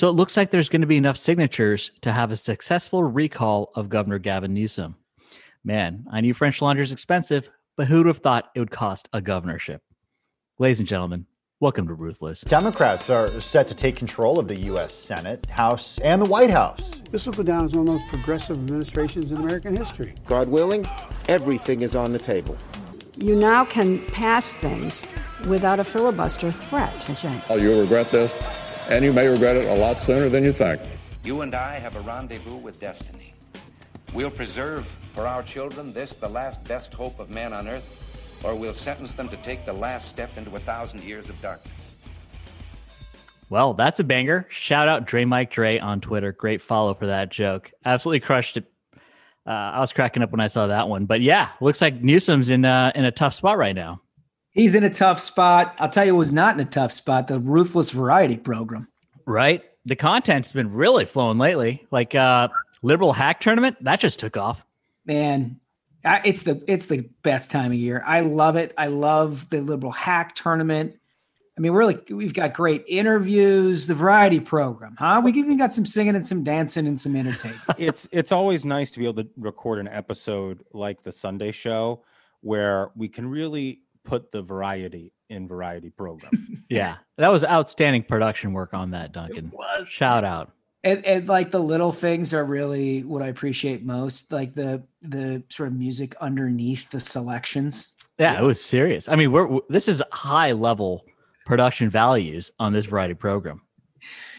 So it looks like there's going to be enough signatures to have a successful recall of Governor Gavin Newsom. Man, I knew French laundry is expensive, but who would have thought it would cost a governorship? Ladies and gentlemen, welcome to Ruthless. Democrats are set to take control of the U.S. Senate, House, and the White House. This will go down as one of the most progressive administrations in American history. God willing, everything is on the table. You now can pass things without a filibuster threat. Oh, you'll regret this, and you may regret it a lot sooner than you think. You and I have a rendezvous with destiny. We'll preserve for our children this, the last best hope of man on earth, or we'll sentence them to take the last step into a thousand years of darkness. Well, that's a banger. Shout out Dre Mike Dre on Twitter. Great follow for that joke. Absolutely crushed it. Uh, I was cracking up when I saw that one. But yeah, looks like Newsom's in uh, in a tough spot right now. He's in a tough spot. I'll tell you who's not in a tough spot, the Ruthless Variety program. Right? The content's been really flowing lately. Like uh liberal hack tournament, that just took off. Man, I, it's the it's the best time of year. I love it. I love the liberal hack tournament. I mean, we're like we've got great interviews, the variety program, huh? We even got some singing and some dancing and some entertainment. it's it's always nice to be able to record an episode like the Sunday show where we can really put the variety in variety program. yeah, that was outstanding production work on that, Duncan. It was. Shout out. And, and like the little things are really what I appreciate most, like the the sort of music underneath the selections. Yeah, yeah. it was serious. I mean, we're this is high level production values on this variety program.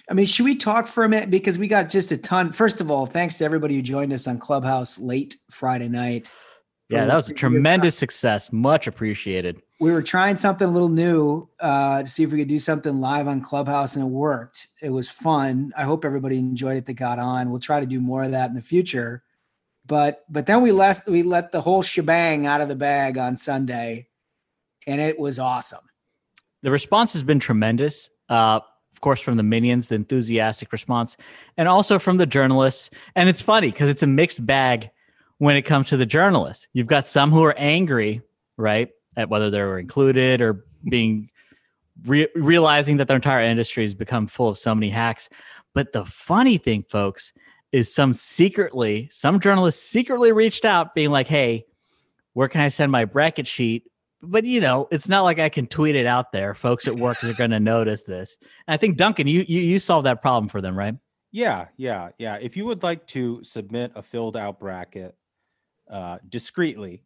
I mean, should we talk for a minute because we got just a ton. First of all, thanks to everybody who joined us on Clubhouse late Friday night. Yeah, that was a tremendous success. Much appreciated. We were trying something a little new uh, to see if we could do something live on Clubhouse, and it worked. It was fun. I hope everybody enjoyed it that got on. We'll try to do more of that in the future. But but then we let we let the whole shebang out of the bag on Sunday, and it was awesome. The response has been tremendous. Uh, of course, from the minions, the enthusiastic response, and also from the journalists. And it's funny because it's a mixed bag when it comes to the journalists. You've got some who are angry, right, at whether they were included or being re- realizing that their entire industry has become full of so many hacks. But the funny thing, folks, is some secretly, some journalists secretly reached out being like, hey, where can I send my bracket sheet? But you know, it's not like I can tweet it out there. Folks at work are going to notice this. And I think Duncan, you, you you solved that problem for them, right? Yeah, yeah, yeah. If you would like to submit a filled out bracket uh, discreetly,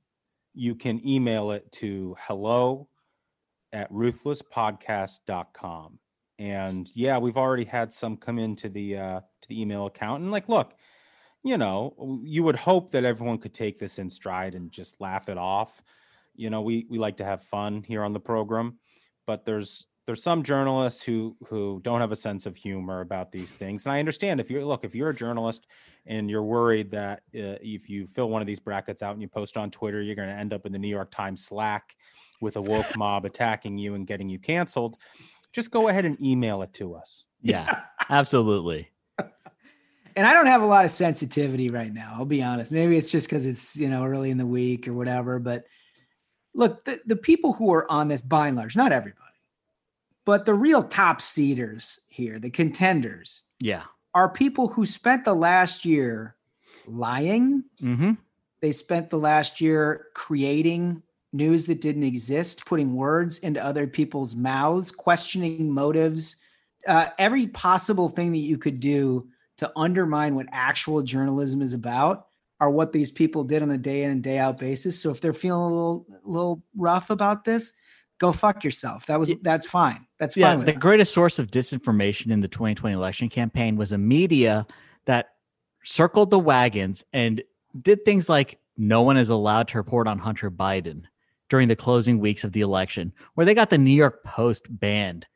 you can email it to hello at ruthlesspodcast.com. And yeah, we've already had some come into the uh, to the email account. And like, look, you know, you would hope that everyone could take this in stride and just laugh it off. You know, we we like to have fun here on the program, but there's there's some journalists who who don't have a sense of humor about these things and i understand if you're look if you're a journalist and you're worried that uh, if you fill one of these brackets out and you post on twitter you're going to end up in the new york times slack with a woke mob attacking you and getting you canceled just go ahead and email it to us. Yeah absolutely. And i don't have a lot of sensitivity right now i'll be honest. Maybe it's just because it's you know early in the week or whatever but look the, the people who are on this by and large not everybody but the real top seeders here, the contenders, yeah, are people who spent the last year lying. Mm-hmm. They spent the last year creating news that didn't exist, putting words into other people's mouths, questioning motives, uh, every possible thing that you could do to undermine what actual journalism is about are what these people did on a day in and day out basis. So if they're feeling a little, a little rough about this, go fuck yourself. That was that's fine. That's yeah, fine. the greatest source of disinformation in the 2020 election campaign was a media that circled the wagons and did things like no one is allowed to report on Hunter Biden during the closing weeks of the election, where they got the New York Post banned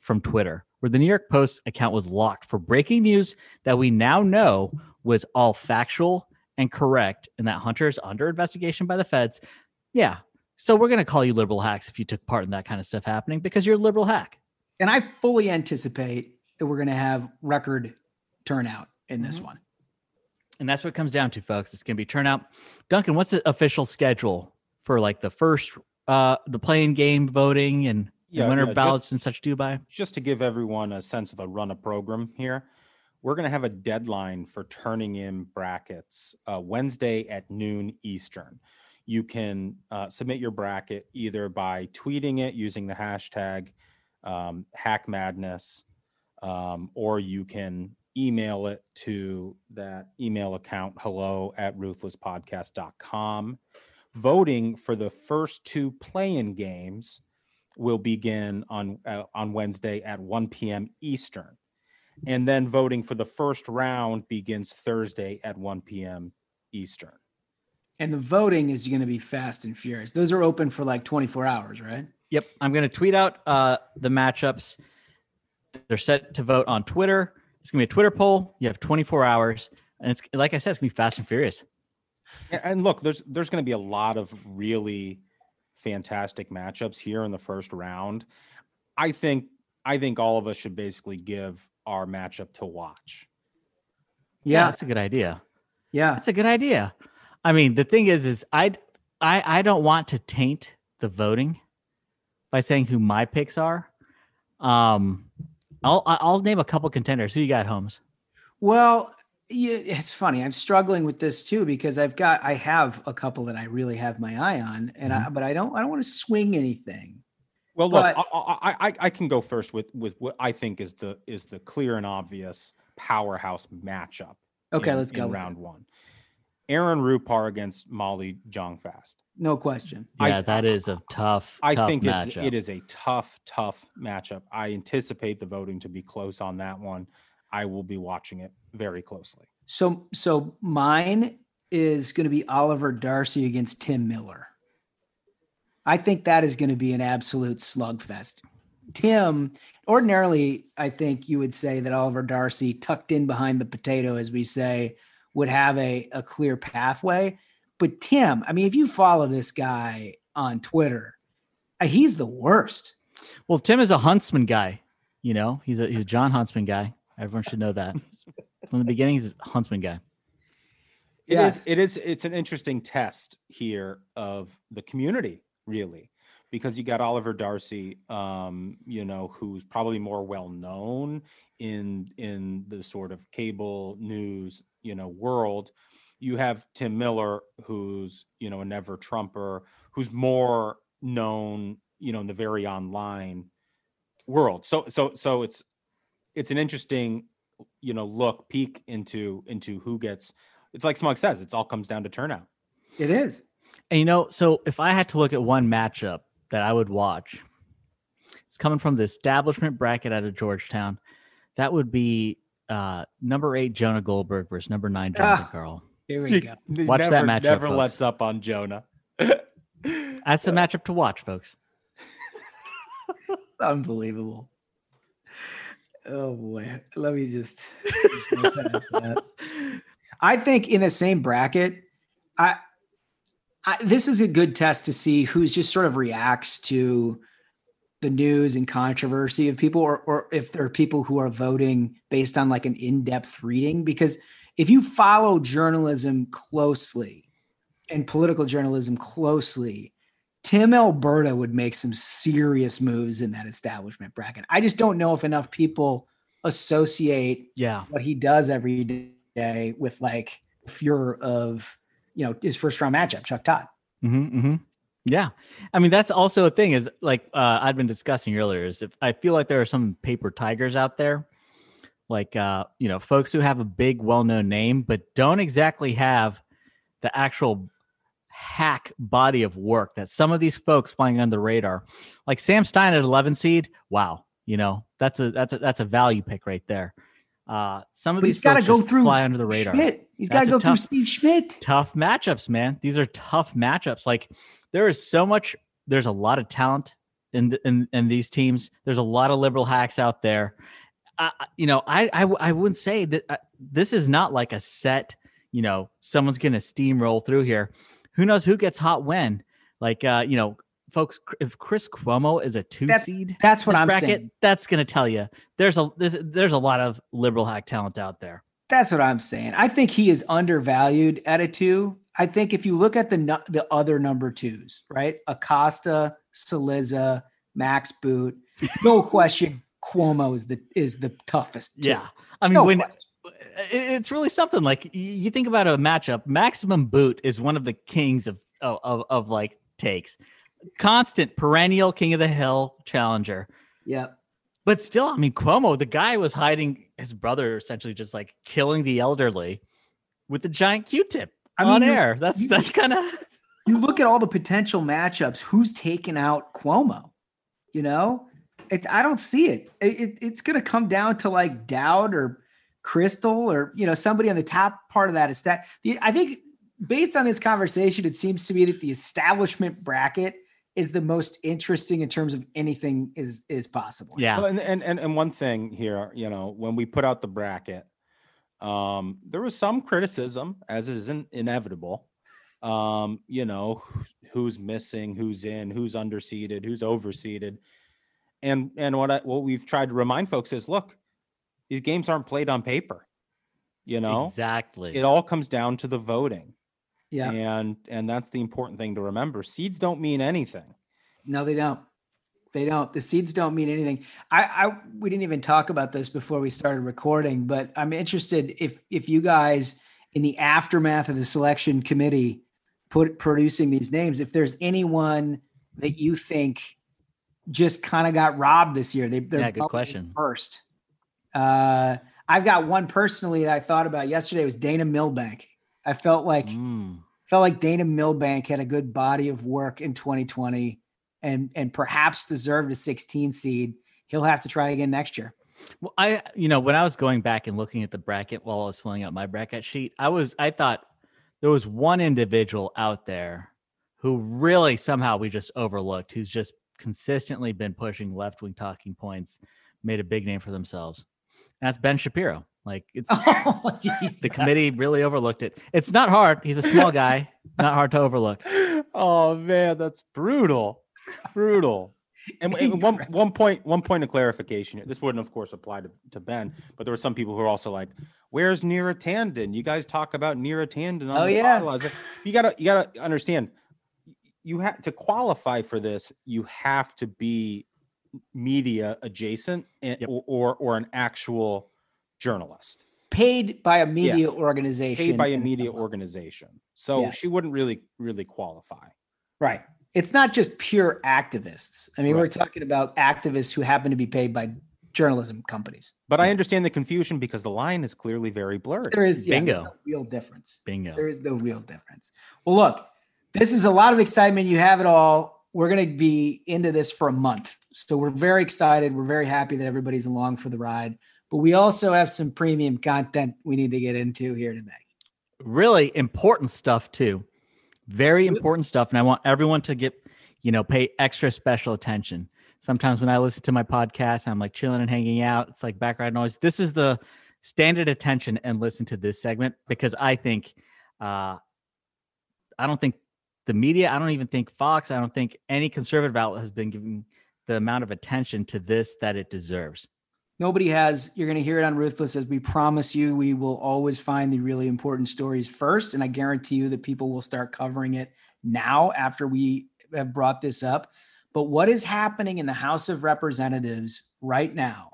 from Twitter, where the New York Post account was locked for breaking news that we now know was all factual and correct, and that Hunter is under investigation by the feds. Yeah, so we're going to call you liberal hacks if you took part in that kind of stuff happening because you're a liberal hack. And I fully anticipate that we're going to have record turnout in this mm-hmm. one. And that's what it comes down to, folks. It's going to be turnout. Duncan, what's the official schedule for like the first, uh, the playing game voting and Yeah, when are yeah, ballots just, and such due by? just to give everyone a sense of the run of program here, we're going to have a deadline for turning in brackets uh, Wednesday at noon Eastern. You can uh, submit your bracket either by tweeting it using the hashtag um, Hack Madness, um, or you can email it to that email account hello at ruthlesspodcast.com. Voting for the first two play-in games will begin on uh, on Wednesday at 1 p.m. Eastern. And then voting for the first round begins Thursday at 1 p.m. Eastern. And the voting is going to be fast and furious. Those are open for like 24 hours, right? Yep, I'm going to tweet out uh, the matchups. They're set to vote on Twitter. It's going to be a Twitter poll. You have 24 hours, and it's like I said, it's going to be fast and furious. And look, there's there's going to be a lot of really fantastic matchups here in the first round. I think I think all of us should basically give our matchup to watch. Yeah. that's a good idea. Yeah. That's a good idea. I mean, the thing is, is I, I, I don't want to taint the voting by saying who my picks are. Um, I'll I- I'll name a couple contenders. Who you got, Holmes? Well, yeah, it's funny. I'm struggling with this too because I've got I have a couple that I really have my eye on, and I but I don't I don't want to swing anything. Well, look, But- I, I, I, I can go first with with what I think is the is the clear and obvious powerhouse matchup. Okay, in- let's go in with round one. Aaron Rupar against Molly Jong-Fast. No question. I- Yeah, that is a tough. Matchup. I tough think it's, it is a tough, tough matchup. I anticipate the voting to be close on that one. I will be watching it very closely. So so mine is going to be Oliver Darcy against Tim Miller. I think that is going to be an absolute slugfest. Tim, ordinarily, I think you would say that Oliver Darcy, tucked in behind the potato, as we say, would have a, a clear pathway. But Tim, I mean, if you follow this guy on Twitter, uh, he's the worst. Well, Tim is a Huntsman guy. You know, he's a he's a Jon Huntsman guy. Everyone should know that from the beginning. He's a Huntsman guy. It is. Yes. It is. It's an interesting test here of the community, really, because you got Oliver Darcy, um, you know, who's probably more well known in in the sort of cable news, you know, world. You have Tim Miller, who's you know a never Trumper, who's more known, you know, in the very online world. So so so it's it's an interesting, you know, look peek into into who gets it's like Smug says, it's all comes down to turnout. It is. And you know, so if I had to look at one matchup that I would watch, it's coming from the establishment bracket out of Georgetown. That would be uh number eight Jonah Goldberg versus number nine Jonathan Ah. Karl. Here we go. Watch that never, matchup, Never folks. lets up on Jonah. That's a matchup to watch, folks. Unbelievable. Oh boy. Let me just, just go past that. I think in the same bracket, I, I this is a good test to see who's just sort of reacts to the news and controversy of people or or if there are people who are voting based on like an in-depth reading because if you follow journalism closely and political journalism closely Tim Alberta would make some serious moves in that establishment bracket. I just don't know if enough people associate Yeah. what he does every day with like fear of, you know, his first round matchup, Chuck Todd. Mm-hmm, mm-hmm. Yeah. I mean, that's also a thing is like uh, I've been discussing earlier is if I feel like there are some paper tigers out there, like, uh, you know, folks who have a big, well known name, but don't exactly have the actual hack body of work that some of these folks flying under the radar, like Sam Stein at 11 seed. Wow. You know, that's a, that's a, that's a value pick right there. Uh, some of But these he's got to go through fly under the radar Schmidt. He's got to go through tough- Steve Schmidt. tough matchups, man. These are tough matchups. Like there is so much. There's a lot of talent in the, in in these teams. There's a lot of liberal hacks out there. Uh, you know, I I wouldn't say that uh, this is not like a set. You know, someone's gonna steamroll through here. Who knows who gets hot when? Like, uh, you know, folks. If Chris Cuomo is a two That- seed, That's what I'm bracket, saying. that's gonna tell you there's a there's, there's a lot of liberal hack talent out there. That's what I'm saying. I think he is undervalued at a two. I think if you look at the the other number twos, right? Acosta, Cillizza, Max Boot. No question, Cuomo is the is the toughest. too. Yeah. I mean, No when question. it's really something like you think about a matchup, Maximum Boot is one of the kings of, of, of like takes, constant perennial king of the hill challenger. yeah. But still, I mean, Cuomo, the guy was hiding his brother, essentially just like killing the elderly with the giant Q-tip I on mean, air. That's you- that's kind of you look at all the potential matchups. Who's taking out Cuomo? You know, it, I don't see it. It- it- It's going to come down to like Dowd or Crystal or you know somebody on the top part of that is that. The, I think based on this conversation, it seems to me that the establishment bracket is the most interesting in terms of anything is is possible. yeah. Well, and, and and and one thing here, you know, when we put out the bracket, um, there was some criticism, as is in, inevitable. Um, you know, who's missing, who's in, who's underseated, who's overseated, and and what I, what we've tried to remind folks is, look, these games aren't played on paper. You know, exactly. it all comes down to the voting, yeah. and and that's the important thing to remember. Seeds don't mean anything. No, they don't. They don't. The seeds don't mean anything. I, I we didn't even talk about this before we started recording, but I'm interested if if you guys in the aftermath of the selection committee put producing these names, if there's anyone that you think just kind of got robbed this year. They they're Yeah, good question. First, uh, I've got one personally that I thought about yesterday was Dana Milbank. I felt like Mm. felt like Dana Milbank had a good body of work in 2020 and and perhaps deserved a 16 seed. He'll have to try again next year. Well, I, you know, when I was going back and looking at the bracket while I was filling out my bracket sheet, I was, I thought there was one individual out there who really somehow we just overlooked, who's just consistently been pushing left wing talking points, made a big name for themselves. And that's Ben Shapiro. Like it's Oh, the committee really overlooked it. It's not hard. He's a small guy, not hard to overlook. oh man, that's brutal, brutal. And, and one one point one point of clarification here. This wouldn't, of course, apply to, to Ben, but there were some people who are also like, "Where's Neera Tandon? You guys talk about Neera Tandon on Oh, the yeah. podcast." Was like, You gotta you gotta understand. You have to qualify for this. You have to be media adjacent and, Yep. or, or or an actual journalist paid by a media organization. paid by a and- media organization. So Yeah. she wouldn't really really qualify. Right. It's not just pure activists. I mean, we're talking about activists who happen to be paid by journalism companies. But I understand the confusion because the line is clearly very blurred. There is yeah, Bingo. no real difference. Bingo. There is no real difference. Well, look, this is a lot of excitement. You have it all. We're going to be into this for a month. So we're very excited. We're very happy that everybody's along for the ride. But we also have some premium content we need to get into here today. really important stuff too. Very important stuff and i want everyone to get you know pay extra special attention. Sometimes when i listen to my podcast i'm like chilling and hanging out it's like background noise. This is the standard attention and listen to this segment because i think uh i don't think the media i don't even think fox i don't think any conservative outlet has been giving the amount of attention to this that it deserves Nobody has. You're going to hear it on Ruthless as we promise you. We will always find the really important stories first. And I guarantee you that people will start covering it now after we have brought this up. But what is happening in the House of Representatives right now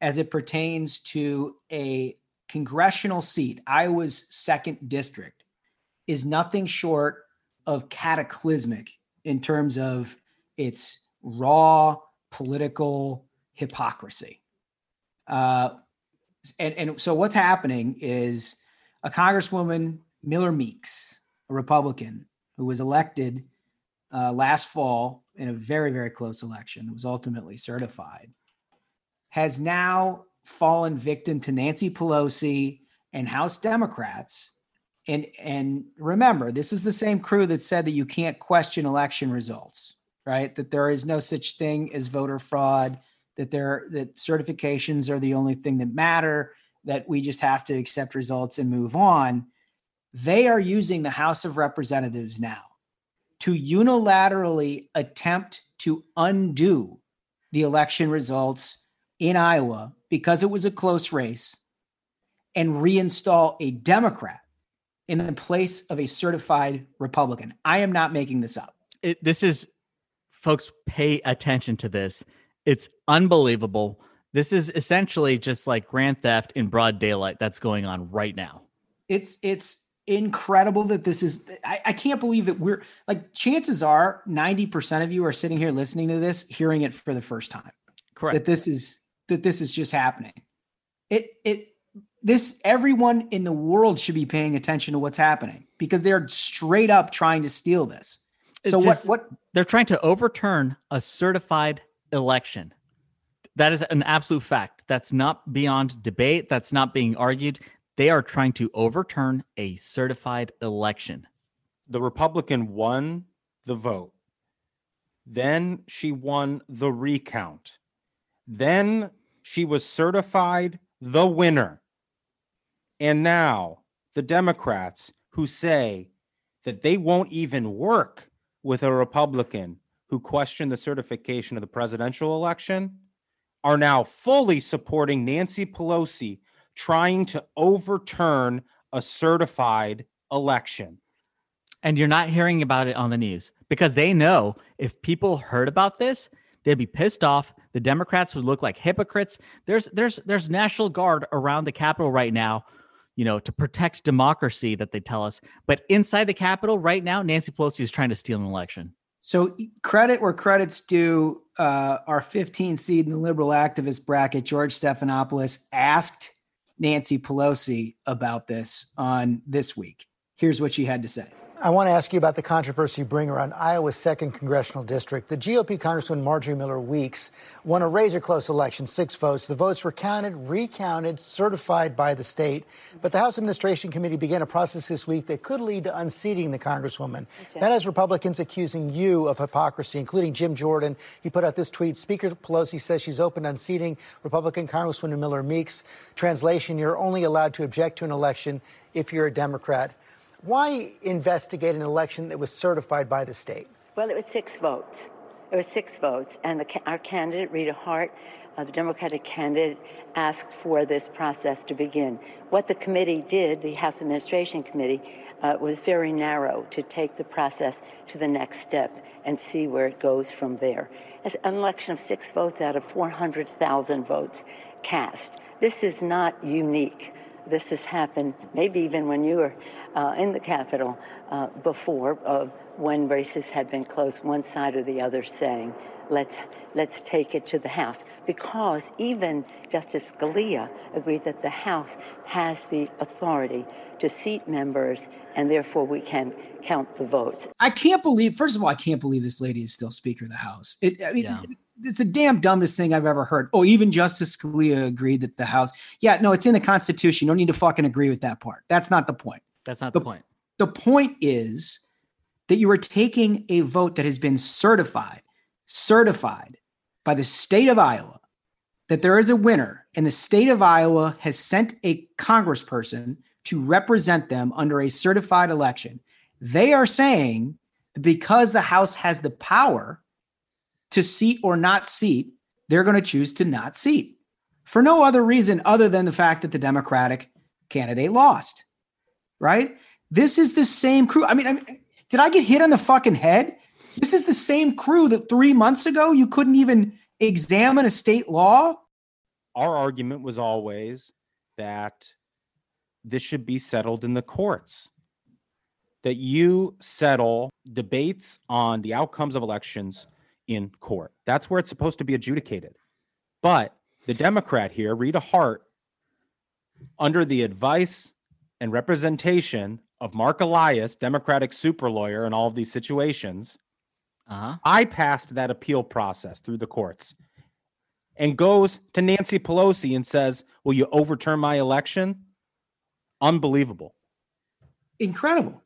as it pertains to a congressional seat, Iowa's second district, is nothing short of cataclysmic in terms of its raw political hypocrisy. Uh, and, and so what's happening is a Congresswoman, Miller Meeks, a Republican who was elected uh, last fall in a very, very close election that was ultimately certified, has now fallen victim to Nancy Pelosi and House Democrats. And, and remember, this is the same crew that said that you can't question election results, right? That there is no such thing as voter fraud that there that certifications are the only thing that matter that we just have to accept results and move on. They are using the house of representatives now to unilaterally attempt to undo the election results in Iowa because it was a close race and reinstall a democrat in the place of a certified republican. I am not making this up. It, this is folks pay attention to this. It's unbelievable. This is essentially just like grand theft in broad daylight that's going on right now. It's it's incredible that this is I, I can't believe that we're like chances are 90% of you are sitting here listening to this, hearing it for the first time. Correct. That this is that this is just happening. It it this everyone in the world should be paying attention to what's happening because they're straight up trying to steal this. So It's what just- what they're trying to overturn a certified election. That is an absolute fact. That's not beyond debate. That's not being argued. They are trying to overturn a certified election. the Republican won the vote. Then she won the recount. Then she was certified the winner. And now the Democrats who say that they won't even work with a Republican who questioned the certification of the presidential election are now fully supporting Nancy Pelosi trying to overturn a certified election. And you're not hearing about it on the news because they know if people heard about this, they'd be pissed off. The Democrats would look like hypocrites. There's there's there's National Guard around the Capitol right now, you know, to protect democracy that they tell us. But inside the Capitol right now, Nancy Pelosi is trying to steal an election. So credit where credit's due. Uh, our 15 seed in the liberal activist bracket, George Stephanopoulos, asked Nancy Pelosi about this on this week. Here's what she had to say. I want to ask you about the controversy you bring around Iowa's second congressional district. The GOP Congresswoman Marjorie Miller Meeks won a razor close election, six votes. The votes were counted, recounted, certified by the state. But the House Administration Committee began a process this week that could lead to unseating the Congresswoman. That has Republicans accusing you of hypocrisy, including Jim Jordan. He put out this tweet Speaker Pelosi says she's open to unseating Republican Congresswoman Miller Meeks. Translation You're only allowed to object to an election if you're a Democrat. Why investigate an election that was certified by the state? Well, it was six votes. It was six votes, and the, our candidate, Rita Hart, uh, the Democratic candidate, asked for this process to begin. What the committee did, the House Administration Committee, uh, was very narrow to take the process to the next step and see where it goes from there. As an election of six votes out of 400,000 votes cast. This is not unique. This has happened maybe even when you were uh, in the Capitol uh, before, uh, when races had been close, one side or the other saying, let's, let's take it to the House. Because even Justice Scalia agreed that the House has the authority to seat members, and therefore we can count the votes. I can't believe, first of all, I can't believe this lady is still Speaker of the House. It, I mean, Yeah. it's the damn dumbest thing I've ever heard. Oh, even Justice Scalia agreed that the House. Yeah, no, it's in the Constitution. You don't need to fucking agree with that part. That's not the point. That's not The- the point. The point is that you are taking a vote that has been certified, certified by the state of Iowa, that there is a winner, and the state of Iowa has sent a congressperson to represent them under a certified election. They are saying that because the House has the power to seat or not seat, they're going to choose to not seat for no other reason other than the fact that the Democratic candidate lost. Right? This is the same crew. I mean, I mean, did I get hit on the fucking head? This is the same crew that three months ago you couldn't even examine a state law. Our argument was always that this should be settled in the courts. That you settle debates on the outcomes of elections in court. That's where it's supposed to be adjudicated. But the Democrat here, Rita Hart, under the advice and representation of Marc Elias, Democratic super lawyer in all of these situations, Uh-huh. I passed that appeal process through the courts and goes to Nancy Pelosi and says, Will you overturn my election? Unbelievable. incredible.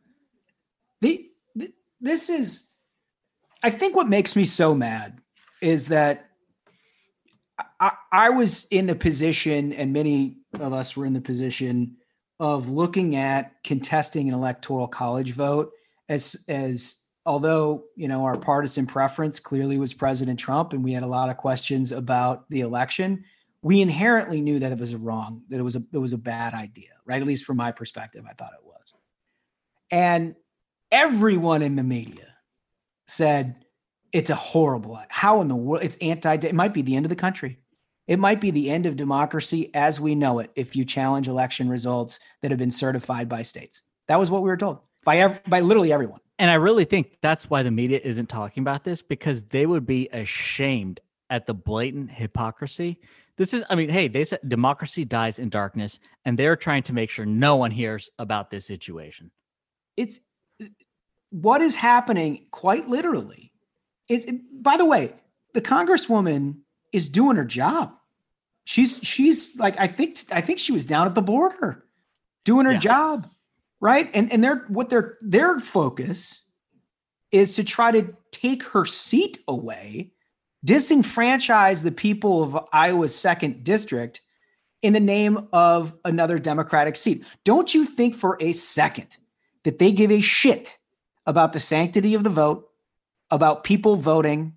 The, th- this is, I think, what makes me so mad is that I, I was in the position, and many of us were in the position of looking at contesting an electoral college vote as as although you know our partisan preference clearly was President Trump, and we had a lot of questions about the election. We inherently knew that it was wrong, that it was a it was a bad idea, right? At least from my perspective, I thought it was. And everyone in the media said It's a horrible. How in the world? It's anti. It might be the end of the country. It might be the end of democracy as we know it if you challenge election results that have been certified by states. That was what we were told by by literally everyone. And I really think that's why the media isn't talking about this because they would be ashamed at the blatant hypocrisy. This is, I mean, hey, they said democracy dies in darkness, and they're trying to make sure no one hears about this situation. It's what is happening quite literally. Is by the way, the congresswoman is doing her job. She's she's like I think I think she was down at the border doing her yeah. job, right? And and their what their their focus is to try to take her seat away, disenfranchise the people of Iowa's second district in the name of another Democratic seat. Don't you think for a second that they give a shit about the sanctity of the vote, about people voting,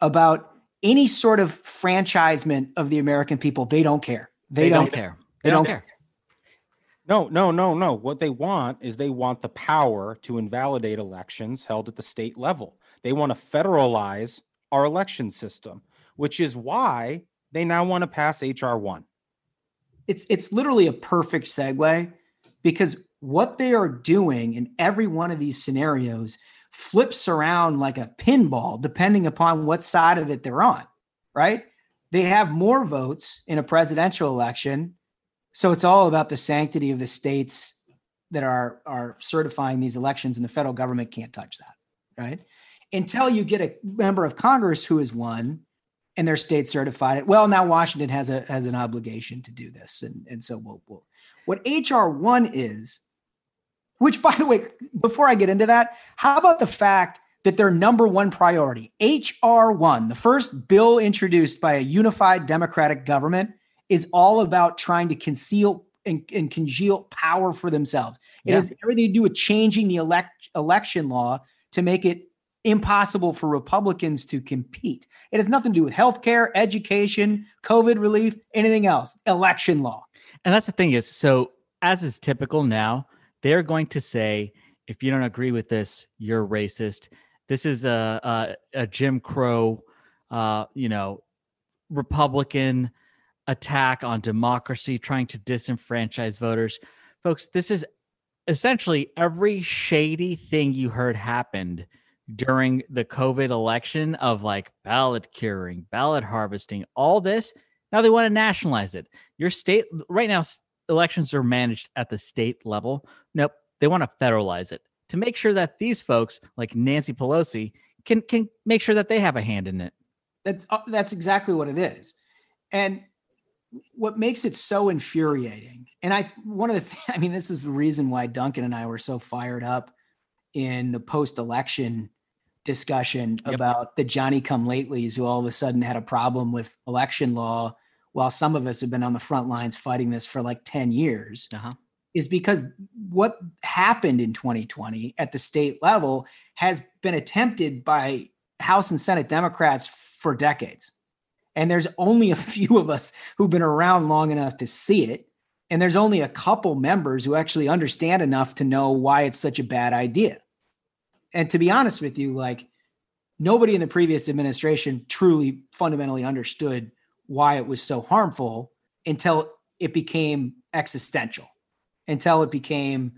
about any sort of franchisement of the American people. They don't care. They, they don't, don't, care. They, they don't, don't care. care. No, no, no, no. What they want is they want the power to invalidate elections held at the state level. They want to federalize our election system, which is why they now want to pass HR 1. It's it's literally a perfect segue because what they are doing in every one of these scenarios flips around like a pinball, depending upon what side of it they're on, right? They have more votes in a presidential election. So it's all about the sanctity of the states that are, are certifying these elections, and the federal government can't touch that, right? Until you get a member of Congress who has won and their state certified it. Well, now Washington has a has an obligation to do this. And, and so we'll, we'll what HR one is which, by the way, before I get into that, how about the fact that their number one priority, HR1, the first bill introduced by a unified democratic government, is all about trying to conceal and, and congeal power for themselves. It yeah. has everything to do with changing the elect, election law to make it impossible for Republicans to compete. It has nothing to do with healthcare, education, COVID relief, anything else. Election law. And that's the thing is, so as is typical now, they're going to say, if you don't agree with this, you're racist. This is a a, a Jim Crow, uh, you know, Republican attack on democracy, trying to disenfranchise voters. Folks, this is essentially every shady thing you heard happened during the COVID election of like ballot curing, ballot harvesting, all this. Now they want to nationalize it. Your state right now, elections are managed at the state level. Nope, they want to federalize it to make sure that these folks, like Nancy Pelosi, can can make sure that they have a hand in it. That's uh, that's exactly what it is, and what makes it so infuriating. And I one of the th- I mean, this is the reason why Duncan and I were so fired up in the post-election discussion yep. about the Johnny come latelys who all of a sudden had a problem with election law while some of us have been on the front lines fighting this for like 10 years, uh-huh. is because what happened in 2020 at the state level has been attempted by House and Senate Democrats for decades. And there's only a few of us who've been around long enough to see it. And there's only a couple members who actually understand enough to know why it's such a bad idea. And to be honest with you, like nobody in the previous administration truly fundamentally understood why it was so harmful until it became existential, until it became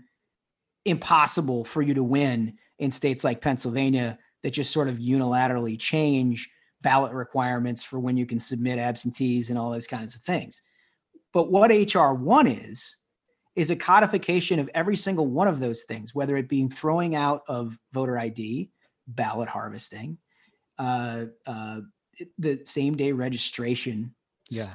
impossible for you to win in states like Pennsylvania that just sort of unilaterally change ballot requirements for when you can submit absentees and all those kinds of things. But what HR one is, is a codification of every single one of those things, whether it being throwing out of voter ID, ballot harvesting, uh, uh, the same day registration. Yeah.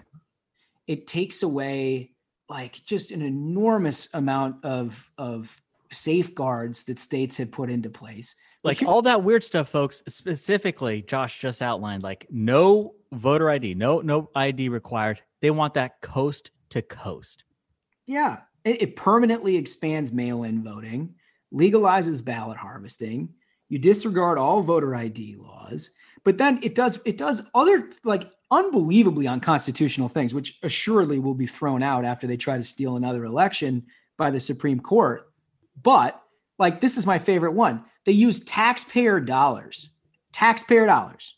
It takes away like just an enormous amount of of safeguards that states have put into place. Like all that weird stuff, folks, specifically Josh just outlined, like no voter ID, no, no ID required. They want that coast to coast. Yeah. It, it permanently expands mail-in voting, legalizes ballot harvesting. You disregard all voter ID laws but then it does it does other like unbelievably unconstitutional things, which assuredly will be thrown out after they try to steal another election by the Supreme Court. But like this is my favorite one. They use taxpayer dollars taxpayer dollars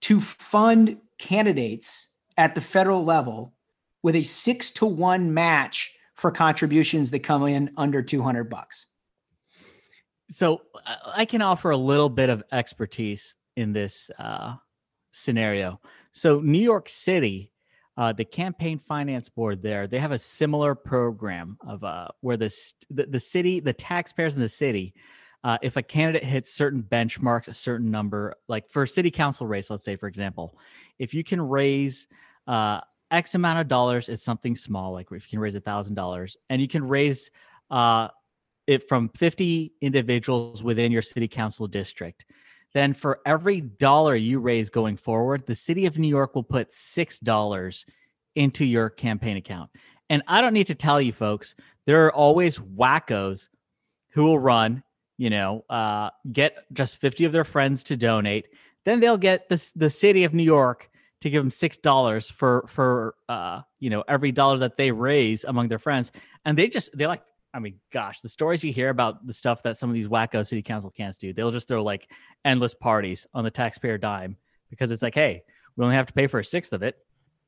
to fund candidates at the federal level with a six to one match for contributions that come in under 200 bucks. So I can offer a little bit of expertise in this uh, scenario. So New York City, uh, the campaign finance board there, they have a similar program of uh, where the, the the city, the taxpayers in the city, uh, if a candidate hits certain benchmarks, a certain number, like for a city council race, let's say for example, if you can raise uh, X amount of dollars, it's something small, like if you can raise a thousand dollars, and you can raise uh, it from 50 individuals within your city council district, then for every dollar you raise going forward, the city of New York will put $6 into your campaign account. And I don't need to tell you folks, there are always wackos who will run, you know, uh, get just 50 of their friends to donate. Then they'll get the, the city of New York to give them six dollars for for uh you know every dollar that they raise among their friends and they just they like I mean, gosh, the stories you hear about the stuff that some of these wacko city council can't do, they'll just throw like endless parties on the taxpayer dime because it's like, hey, we only have to pay for a sixth of it.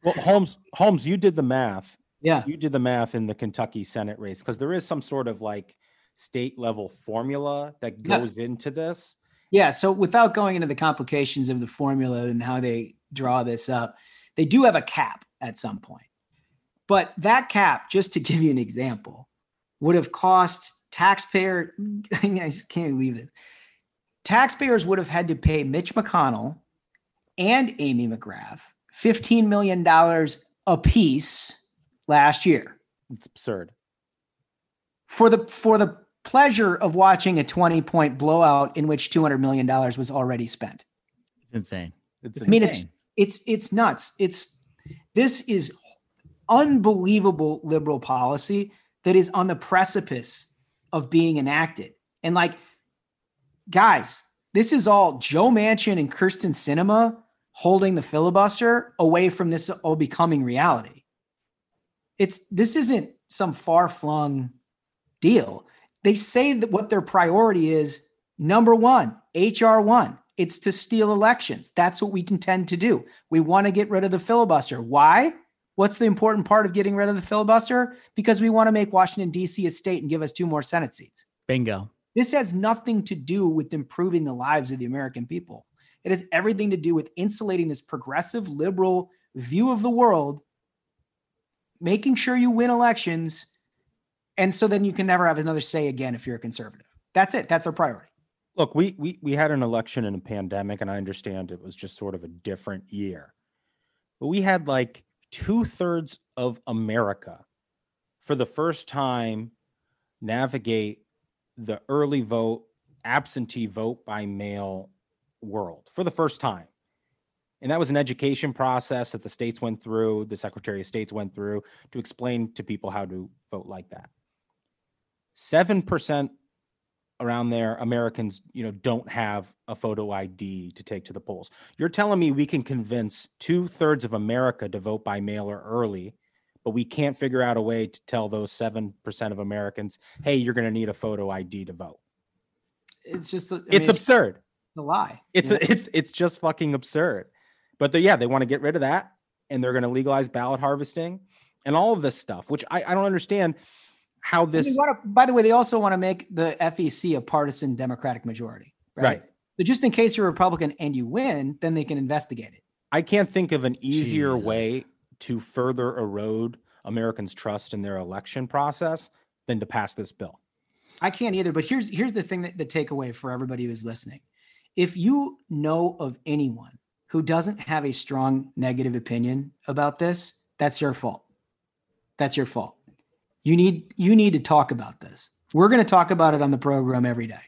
Well, Holmes, Holmes, you did the math. Yeah. You did the math in the Kentucky Senate race because there is some sort of like state level formula that goes yeah. into this. Yeah. So without going into the complications of the formula and how they draw this up, they do have a cap at some point. But that cap, just to give you an example, would have cost taxpayer. I, just can't believe it. Taxpayers would have had to pay Mitch McConnell and Amy McGrath $15 million a piece last year. It's absurd. For the for the pleasure of watching a 20 point blowout in which $200 million was already spent. It's insane. It's I mean, it's it's it's nuts. It's this is unbelievable liberal policy that is on the precipice of being enacted. And like, guys, this is all Joe Manchin and Kyrsten Sinema holding the filibuster away from this all becoming reality. It's this isn't some far flung deal. They say that what their priority is number one, HR one. It's to steal elections. That's what we intend to do. We want to get rid of the filibuster. Why? What's the important part of getting rid of the filibuster? Because we want to make Washington, D.C. a state and give us two more Senate seats. Bingo. This has nothing to do with improving the lives of the American people. It has everything to do with insulating this progressive liberal view of the world, making sure you win elections, and so then you can never have another say again if you're a conservative. That's it. That's their priority. Look, we we we had an election in a pandemic, and I understand it was just sort of a different year. But we had like two thirds of America for the first time navigate the early vote, absentee vote by mail world for the first time. And that was an education process that the states went through, the Secretary of States went through to explain to people how to vote like that. 7% around there Americans, you know, don't have a photo ID to take to the polls. You're telling me we can convince two thirds of America to vote by mail or early, but we can't figure out a way to tell those seven percent of Americans, "Hey, you're going to need a photo ID to vote." It's just, I mean, it's, absurd. The lie. It's a, it's it's just fucking absurd. But yeah, they want to get rid of that, and they're going to legalize ballot harvesting and all of this stuff, which I, I don't understand how this. To, by the way, they also want to make the FEC a partisan Democratic majority, right? right? So just in case you're a Republican and you win, then they can investigate it. I can't think of an easier Jesus. way to further erode Americans' trust in their election process than to pass this bill. I can't either. But here's here's the thing that the takeaway for everybody who's listening. If you know of anyone who doesn't have a strong negative opinion about this, that's your fault. That's your fault. You need you need to talk about this. We're going to talk about it on the program every day.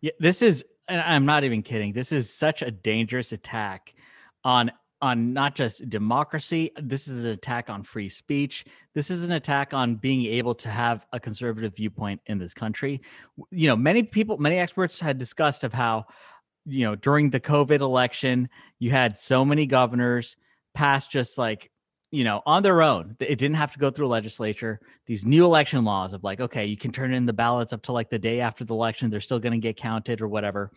Yeah, this is I'm not even kidding. This is such a dangerous attack on on not just democracy. This is an attack on free speech. This is an attack on being able to have a conservative viewpoint in this country. You know, many people, many experts had discussed of how, you know, during the COVID election, you had so many governors pass just like you know, on their own. It didn't have to go through a legislature. These new election laws of like, okay, you can turn in the ballots up to like the day after the election. They're still going to get counted or whatever.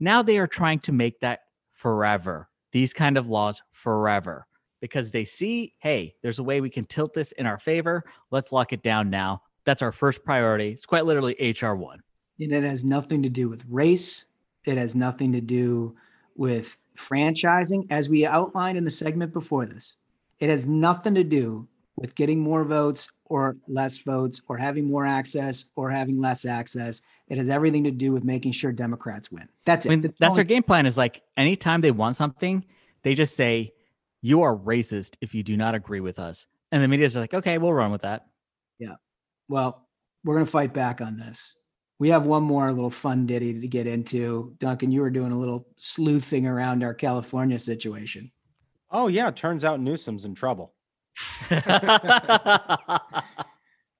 Now they are trying to make that forever. These kind of laws forever because they see, hey, there's a way we can tilt this in our favor. Let's lock it down now. That's our first priority. It's quite literally HR one. And it has nothing to do with race. It has nothing to do with franchising, as we outlined in the segment before this. It has nothing to do with getting more votes or less votes or having more access or having less access. It has everything to do with making sure Democrats win. That's it. I mean, that's, that's their game plan is like anytime they want something, they just say, you are racist if you do not agree with us. And the media's like, okay, we'll run with that. Yeah. Well, we're going to fight back on this. We have one more little fun ditty to get into. Duncan, you were doing a little sleuthing around our California situation. Oh, yeah. Turns out Newsom's in trouble.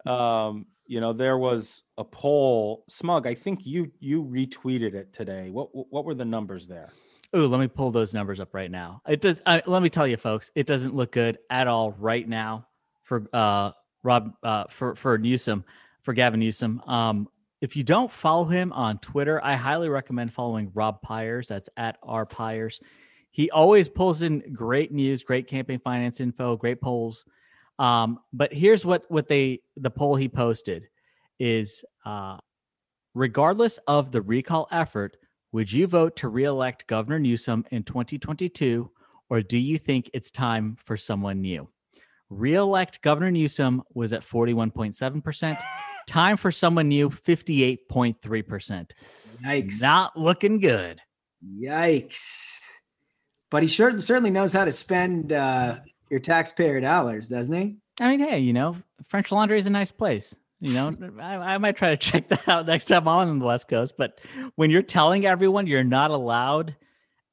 um, you know, there was a poll. Smug, I think you you retweeted it today. What what were the numbers there? Ooh, let me pull those numbers up right now. It does. Uh, let me tell you, folks, it doesn't look good at all right now for uh Rob uh for for Newsom for Gavin Newsom. Um, if you don't follow him on Twitter, I highly recommend following Rob Pyers. That's at R Pyers. He always pulls in great news, great campaign finance info, great polls. Um, but here's what what they the poll he posted is uh, regardless of the recall effort, would you vote to reelect Governor Newsom in 2022, or do you think it's time for someone new? Reelect Governor Newsom was at 41.7%. Time for someone new, 58.3%. Yikes. Not looking good. Yikes. But he sure, certainly knows how to spend uh, your taxpayer dollars, doesn't he? I mean, hey, you know, French Laundry is a nice place. You know, I, I, might try to check that out next time I'm on the West Coast. But when you're telling everyone you're not allowed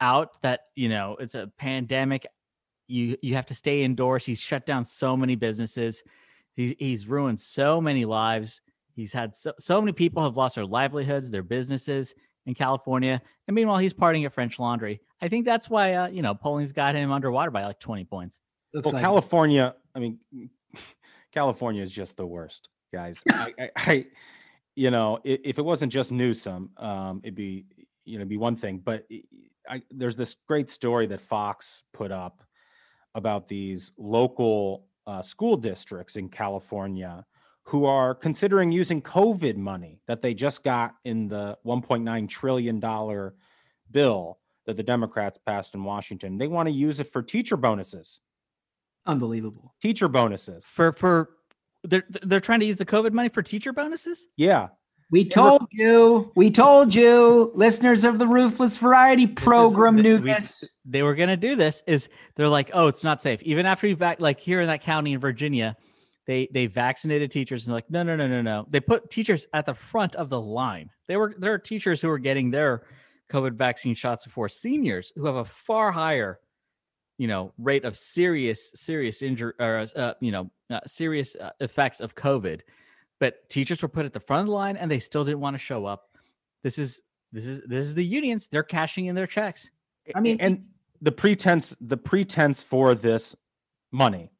out, that you know it's a pandemic, you you have to stay indoors. He's shut down so many businesses. He's he's ruined so many lives. He's had so, so many people have lost their livelihoods, their businesses in California. And meanwhile, he's partying at French Laundry. I think that's why uh, you know polling's got him underwater by like 20 points. Looks well, like California, I mean, California is just the worst, guys. I, I, I, you know, if, if, it wasn't just Newsom, um, it'd be, you know, be one thing. But I, there's this great story that Fox put up about these local uh, school districts in California who are considering using COVID money that they just got in the 1.9 trillion dollar bill that the Democrats passed in Washington. They want to use it for teacher bonuses. Unbelievable. Teacher bonuses. For for they're they're trying to use the COVID money for teacher bonuses? Yeah. We told you. We told you, listeners of the Ruthless Variety program is, knew this. They were going to do this. Is they're like, oh, it's not safe. Even after you back, like here in that county in Virginia, they they vaccinated teachers and like, no, no, no, no, no. They put teachers at the front of the line. They were there are teachers who are getting their COVID vaccine shots before seniors who have a far higher you know rate of serious serious injury or uh, you know uh, serious uh, effects of covid but teachers were put at the front of the line and they still didn't want to show up this is this is this is the unions they're cashing in their checks i mean and the pretense the pretense for this money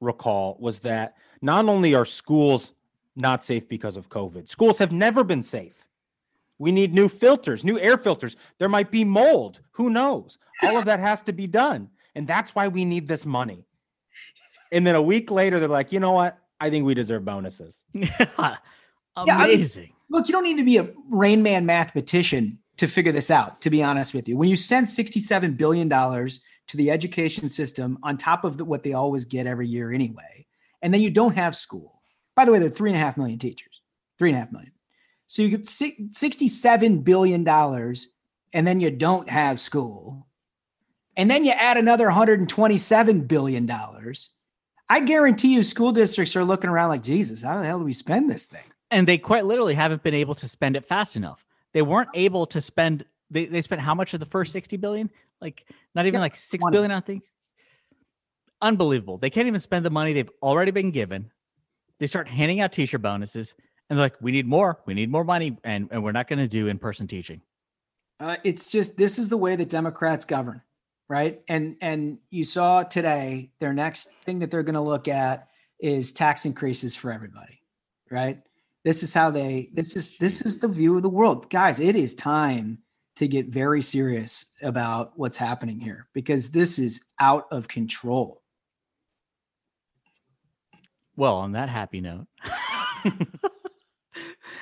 recall was that not only are schools not safe because of covid schools have never been safe we need new filters new air filters there might be mold who knows all of that has to be done and that's why we need this money. And then a week later, they're like, you know what? I think we deserve bonuses. Amazing. Yeah, I mean, look, you don't need to be a Rain Man mathematician to figure this out, to be honest with you. When you send $67 billion to the education system on top of the, what they always get every year anyway, and then you don't have school. By the way, there are three and a half million teachers, three and a half million. So you get $67 billion and then you don't have school. And then you add another 127 billion dollars. I guarantee you school districts are looking around like jesus how the hell do we spend this thing? And they quite literally haven't been able to spend it fast enough. They weren't able to spend they, they spent how much of the first 60 billion? Like not even yeah, like six 20. billion, i think unbelievable they can't even spend the money they've already been given they start handing out teacher bonuses and they're like we need more we need more money and, and we're not going to do in-person teaching uh, it's just this is the way that democrats govern right? And and you saw today their next thing that they're going to look at is tax increases for everybody, right? This is how they this is this is the view of the world. Guys, it is time to get very serious about what's happening here because this is out of control. Well, on that happy note.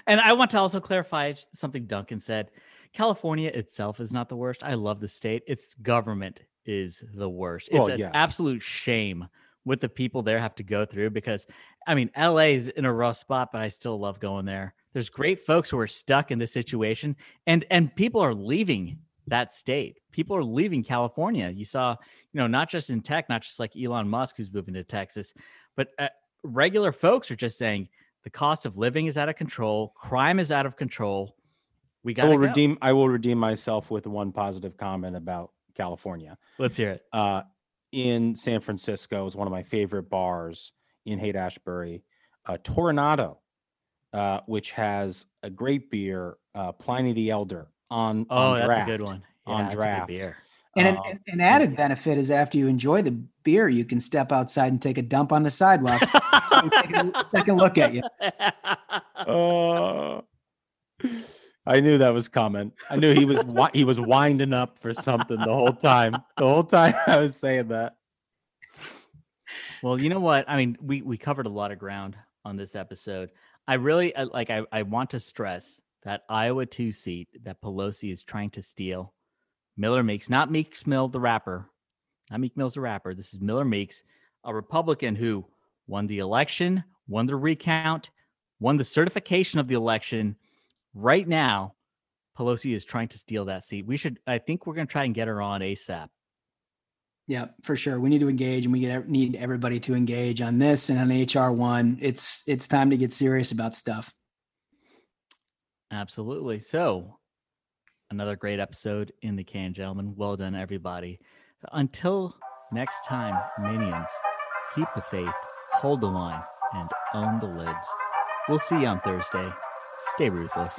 and I want to also clarify something Duncan said. California itself is not the worst. I love the state. Its government is the worst. It's Well, an absolute shame what the people there have to go through because I mean LA is in a rough spot, but I still love going there. There's great folks who are stuck in this situation and and people are leaving that state. People are leaving California. You saw, you know, not just in tech, not just like Elon Musk who's moving to Texas, but uh, regular folks are just saying the cost of living is out of control, crime is out of control. We got to will redeem. I will redeem myself with one positive comment about California. Let's hear it. Uh, in San Francisco is one of my favorite bars in Haight Ashbury, uh, Toronado, uh, which has a great beer, uh, Pliny the Elder on. Oh, on that's a good one. Yeah, on that's a good draft. beer. And an, Uh, an- an added benefit is after you enjoy the beer, you can step outside and take a dump on the sidewalk. and take a second look at you. Uh, I knew that was coming. I knew he was he was winding up for something the whole time. The whole time I was saying that. Well, you know what? I mean, we we covered a lot of ground on this episode. I really like. I I want to stress that Iowa two seat that Pelosi is trying to steal. Miller Meeks, not Meeks Mill, the rapper, not Meek Mill's the rapper. This is Miller Meeks, a Republican who won the election, won the recount, won the certification of the election. Right now, Pelosi is trying to steal that seat. We should. I think we're going to try and get her on ASAP. Yeah, for sure. We need to engage, and we get, need everybody to engage on this and on HR one. It's it's time to get serious about stuff. Absolutely. So, another great episode in the can, gentlemen. Well done, everybody. Until next time, minions, keep the faith, hold the line, and own the libs. We'll see you on Thursday. Stay ruthless.